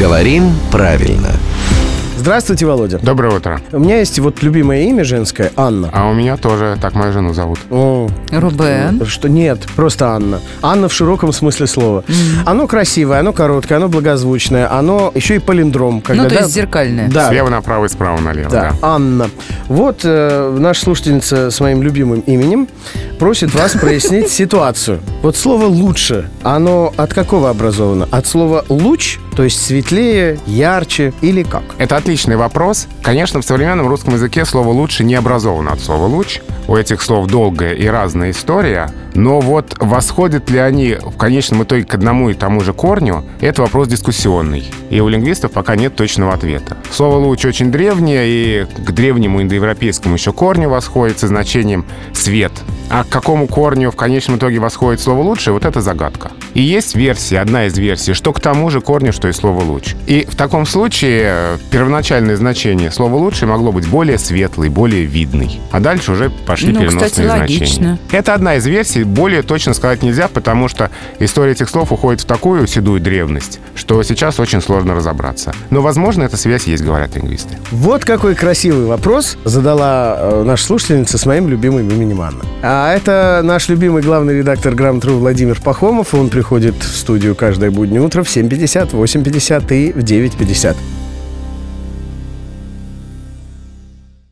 Говорим правильно. Здравствуйте, Володя. Доброе утро. У меня есть вот любимое имя женское Анна. А у меня тоже так мою жену зовут. О, Рубен. что нет, просто Анна. Анна в широком смысле слова. Оно красивое, оно короткое, оно благозвучное, оно еще и полиндром. Когда, Ну, то да, есть зеркальное. Да, Слева направо и справа налево, да, да. Анна. Вот э, наша слушательница с моим любимым именем просит вас прояснить ситуацию. Вот слово «лучше», оно от какого образовано? От слова «луч», то есть светлее, ярче или как? Это отличный вопрос. Конечно, в современном русском языке слово «лучше» не образовано от слова «луч». У этих слов долгая и разная история. Но вот восходят ли они в конечном итоге к одному и тому же корню, это вопрос дискуссионный. И у лингвистов пока нет точного ответа. Слово «луч» очень древнее, и к древнему индоевропейскому еще корню восходит со значением «свет». А к какому корню в конечном итоге восходит слово «лучше» — вот это загадка. И есть версия, одна из версий, что к тому же корню, что и слово «луч». И в таком случае э, первоначальное значение слова «лучше» могло быть более светлый, более видный. А дальше уже пошли Ну, переносные кстати, значения. логично. Это одна из версий, более точно сказать нельзя, потому что история этих слов уходит в такую седую древность, что сейчас очень сложно разобраться. Но, возможно, эта связь есть, говорят лингвисты. Вот какой красивый вопрос задала э, наша слушательница с моим любимым именем Анна. А это наш любимый главный редактор Грамотру Владимир Пахомов. Он приходит в студию каждое буднее утро в 7.50, 8.50 и в 9.50.